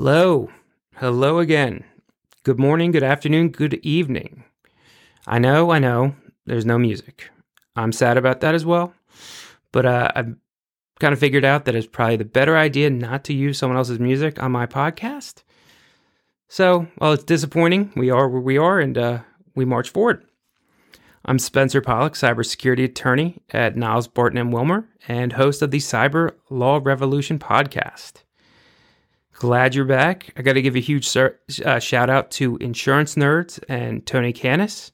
Hello. Hello again. Good morning, good afternoon, good evening. I know, I know, there's no music. I'm sad about that as well. But uh, I've kind of figured out that it's probably the better idea not to use someone else's music on my podcast. So, while it's disappointing, we are where we are and uh, we march forward. I'm Spencer Pollock, cybersecurity attorney at Niles Barton and Wilmer and host of the Cyber Law Revolution podcast. Glad you're back. I got to give a huge uh, shout out to Insurance Nerds and Tony Cañas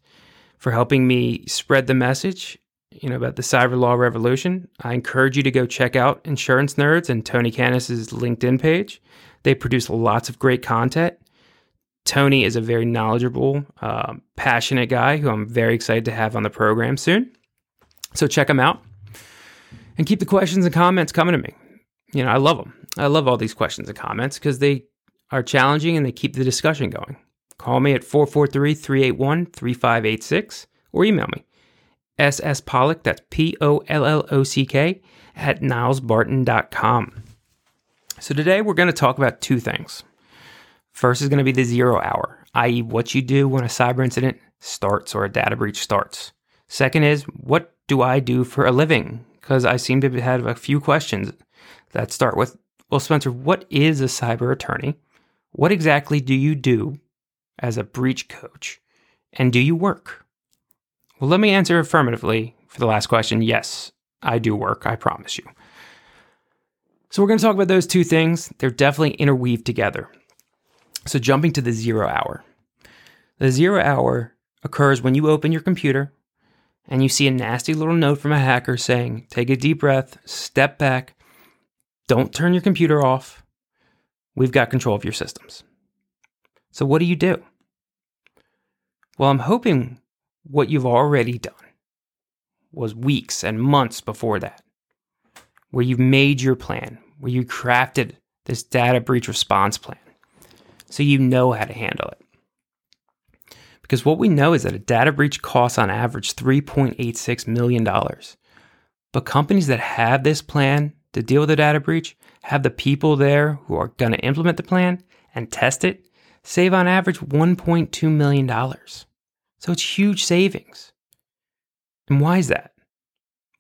for helping me spread the message, you know, about the cyber law revolution. I encourage you to go check out Insurance Nerds and Tony Cañas's LinkedIn page. They produce lots of great content. Tony is a very knowledgeable, uh, passionate guy who I'm very excited to have on the program soon. So check him out and keep the questions and comments coming to me. You know, I love them. I love all these questions and comments because they are challenging and they keep the discussion going. Call me at 443 381 3586 or email me. SS Pollock, that's P O L L O C K, at nilesbarton.com. So today we're going to talk about two things. First is going to be the zero hour, i.e., what you do when a cyber incident starts or a data breach starts. Second is, what do I do for a living? Because I seem to have a few questions that start with well, Spencer, what is a cyber attorney? What exactly do you do as a breach coach? And do you work? Well, let me answer affirmatively for the last question. Yes, I do work, I promise you. So, we're going to talk about those two things. They're definitely interweaved together. So, jumping to the zero hour. The zero hour occurs when you open your computer and you see a nasty little note from a hacker saying, take a deep breath, step back, don't turn your computer off. We've got control of your systems. So, what do you do? Well, I'm hoping what you've already done was weeks and months before that, where you've made your plan, where you crafted this data breach response plan so you know how to handle it. Because what we know is that a data breach costs on average $3.86 million. But companies that have this plan to deal with a data breach, have the people there who are going to implement the plan and test it save on average $1.2 million. So it's huge savings. And why is that?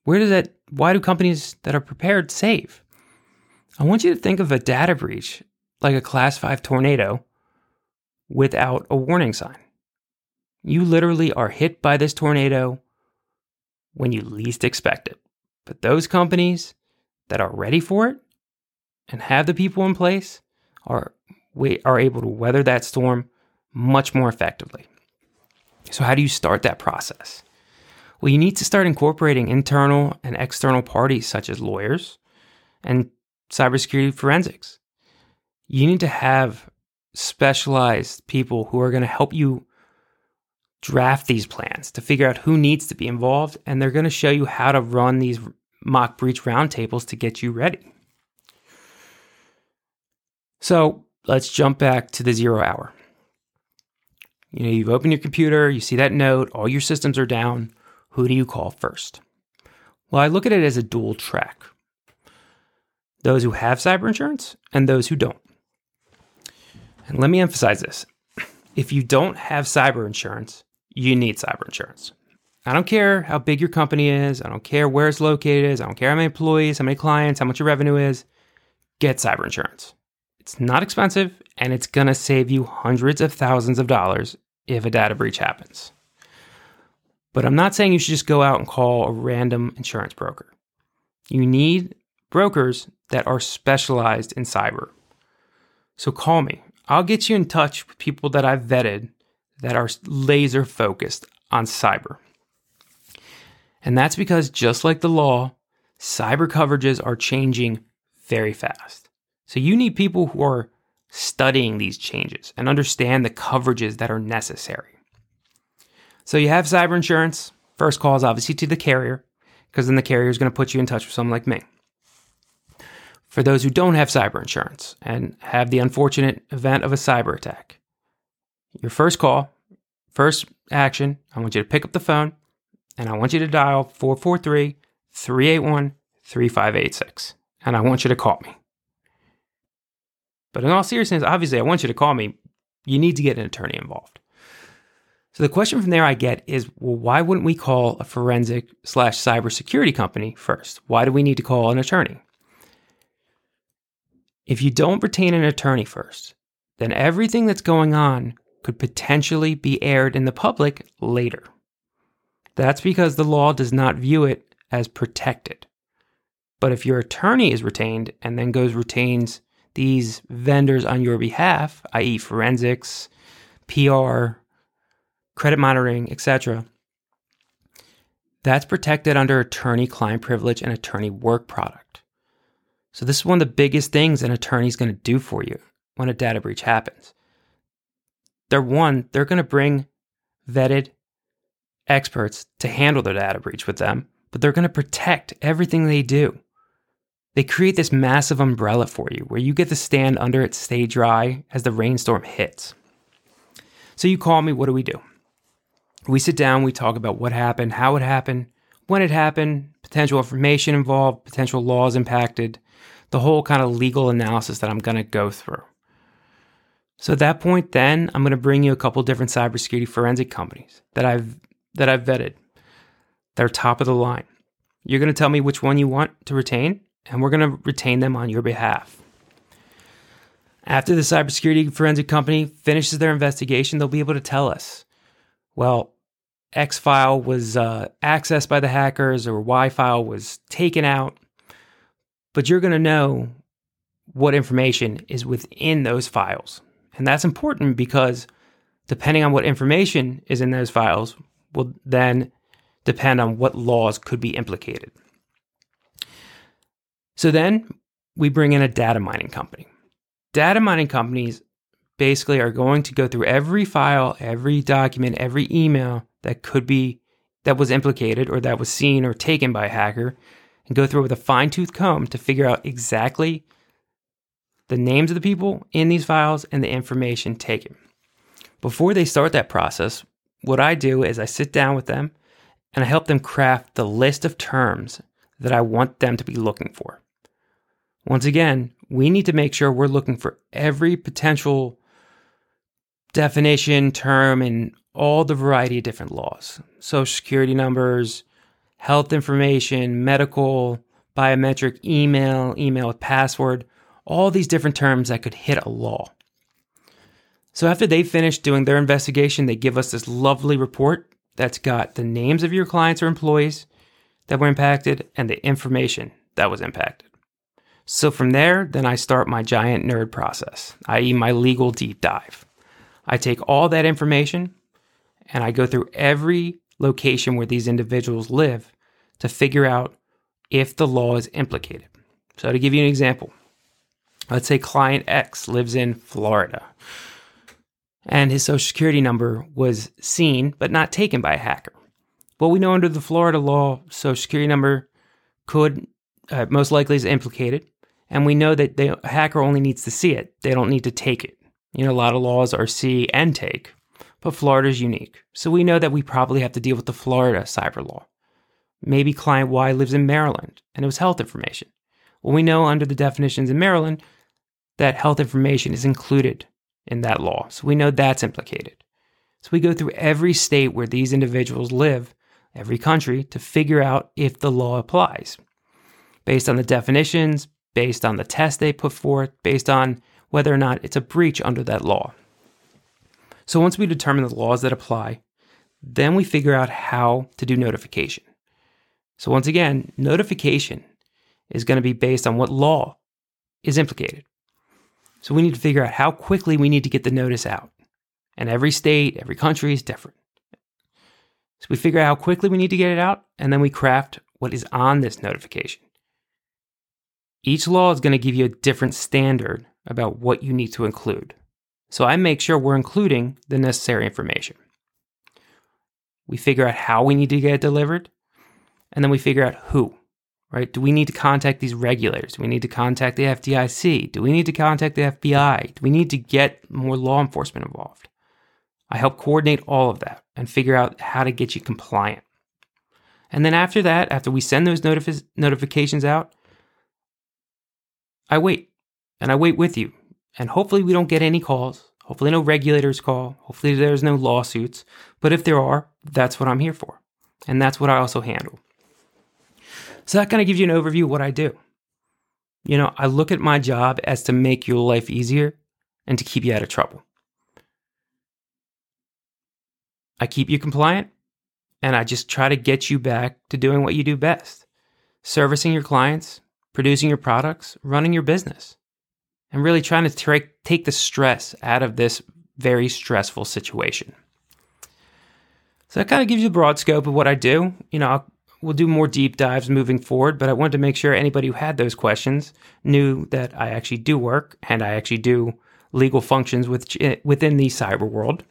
Where does that, why do companies that are prepared save? I want you to think of a data breach like a class 5 tornado without a warning sign. You literally are hit by this tornado when you least expect it. But those companies that are ready for it and have the people in place are we are able to weather that storm much more effectively. So how do you start that process? Well, you need to start incorporating internal and external parties such as lawyers and cybersecurity forensics. You need to have specialized people who are going to help you draft these plans to figure out who needs to be involved and they're going to show you how to run these mock breach roundtables to get you ready. So let's jump back to the zero hour. You know, you've opened your computer, you see that note, all your systems are down. Who do you call first? Well, I look at it as a dual track those who have cyber insurance and those who don't. And let me emphasize this if you don't have cyber insurance, you need cyber insurance. I don't care how big your company is. I don't care where it's located. is. I don't care how many employees, how many clients, how much your revenue is. Get cyber insurance. It's not expensive and it's going to save you hundreds of thousands of dollars if a data breach happens. But I'm not saying you should just go out and call a random insurance broker. You need brokers that are specialized in cyber. So call me. I'll get you in touch with people that I've vetted that are laser focused on cyber. And that's because, just like the law, cyber coverages are changing very fast. So you need people who are studying these changes and understand the coverages that are necessary. So you have cyber insurance. First call is obviously to the carrier, because then the carrier is going to put you in touch with someone like me. For those who don't have cyber insurance and have the unfortunate event of a cyber attack, your first call, first action, I want you to pick up the phone and I want you to dial 443 381 3586. And I want you to call me. But in all seriousness, obviously, I want you to call me. You need to get an attorney involved. So the question from there I get is, well, why wouldn't we call a forensic slash cybersecurity company first? Why do we need to call an attorney? If you don't retain an attorney first, then everything that's going on could potentially be aired in the public later. That's because the law does not view it as protected. But if your attorney is retained and then goes retains these vendors on your behalf, i.e., forensics, PR, credit monitoring, etc., that's protected under attorney client privilege and attorney work product. So, this is one of the biggest things an attorney is going to do for you when a data breach happens. They're one, they're going to bring vetted experts to handle the data breach with them, but they're going to protect everything they do. They create this massive umbrella for you where you get to stand under it, stay dry as the rainstorm hits. So you call me, what do we do? We sit down, we talk about what happened, how it happened, when it happened, potential information involved, potential laws impacted, the whole kind of legal analysis that I'm going to go through. So at that point, then I'm going to bring you a couple different cybersecurity forensic companies that I've that I've vetted. They're top of the line. You're going to tell me which one you want to retain, and we're going to retain them on your behalf. After the cybersecurity forensic company finishes their investigation, they'll be able to tell us, well, X file was uh, accessed by the hackers or Y file was taken out. But you're going to know what information is within those files. And that's important because depending on what information is in those files will then depend on what laws could be implicated. So then we bring in a data mining company. Data mining companies basically are going to go through every file, every document, every email that could be that was implicated or that was seen or taken by a hacker and go through it with a fine-tooth comb to figure out exactly the names of the people in these files and the information taken. Before they start that process, what I do is I sit down with them and I help them craft the list of terms that I want them to be looking for. Once again, we need to make sure we're looking for every potential definition, term, in all the variety of different laws social security numbers, health information, medical, biometric, email, email with password, all these different terms that could hit a law. So after they finish doing their investigation, they give us this lovely report that's got the names of your clients or employees that were impacted and the information that was impacted. So from there, then I start my giant nerd process, i.e., my legal deep dive. I take all that information and I go through every location where these individuals live to figure out if the law is implicated. So, to give you an example, let's say client X lives in Florida and his social security number was seen but not taken by a hacker. Well, we know under the Florida law, social security number could uh, most likely is implicated, and we know that the hacker only needs to see it; they don't need to take it. You know, a lot of laws are see and take, but Florida is unique, so we know that we probably have to deal with the Florida cyber law. Maybe client Y lives in Maryland and it was health information. Well, we know under the definitions in Maryland that health information is included in that law. So we know that's implicated. So we go through every state where these individuals live, every country, to figure out if the law applies. Based on the definitions, based on the test they put forth, based on whether or not it's a breach under that law. So once we determine the laws that apply, then we figure out how to do notification. So once again, notification is going to be based on what law is implicated. So we need to figure out how quickly we need to get the notice out. And every state, every country is different. So we figure out how quickly we need to get it out, and then we craft what is on this notification. Each law is going to give you a different standard about what you need to include. So I make sure we're including the necessary information. We figure out how we need to get it delivered, and then we figure out who right? Do we need to contact these regulators? Do we need to contact the FDIC? Do we need to contact the FBI? Do we need to get more law enforcement involved? I help coordinate all of that and figure out how to get you compliant. And then after that, after we send those notifi- notifications out, I wait and I wait with you And hopefully, we don't get any calls. Hopefully, no regulators call. Hopefully, there's no lawsuits. But if there are, that's what I'm here for. And that's what I also handle. So that kind of gives you an overview of what I do. You know, I look at my job as to make your life easier and to keep you out of trouble. I keep you compliant and I just try to get you back to doing what you do best servicing your clients, producing your products, running your business, and really trying to tra- take the stress out of this very stressful situation. So that kind of gives you a broad scope of what I do. You know, I'll, we'll do more deep dives moving forward, but I wanted to make sure anybody who had those questions knew that I actually do work and I actually do legal functions with, within the cyber world.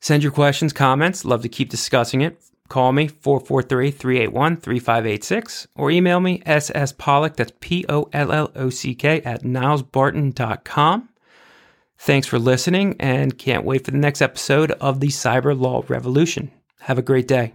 Send your questions, comments. Love to keep discussing it. Call me 443 381 3586 or email me sspollock, that's P O L L O C K, at nilesbarton.com. Thanks for listening and can't wait for the next episode of the Cyber Law Revolution. Have a great day.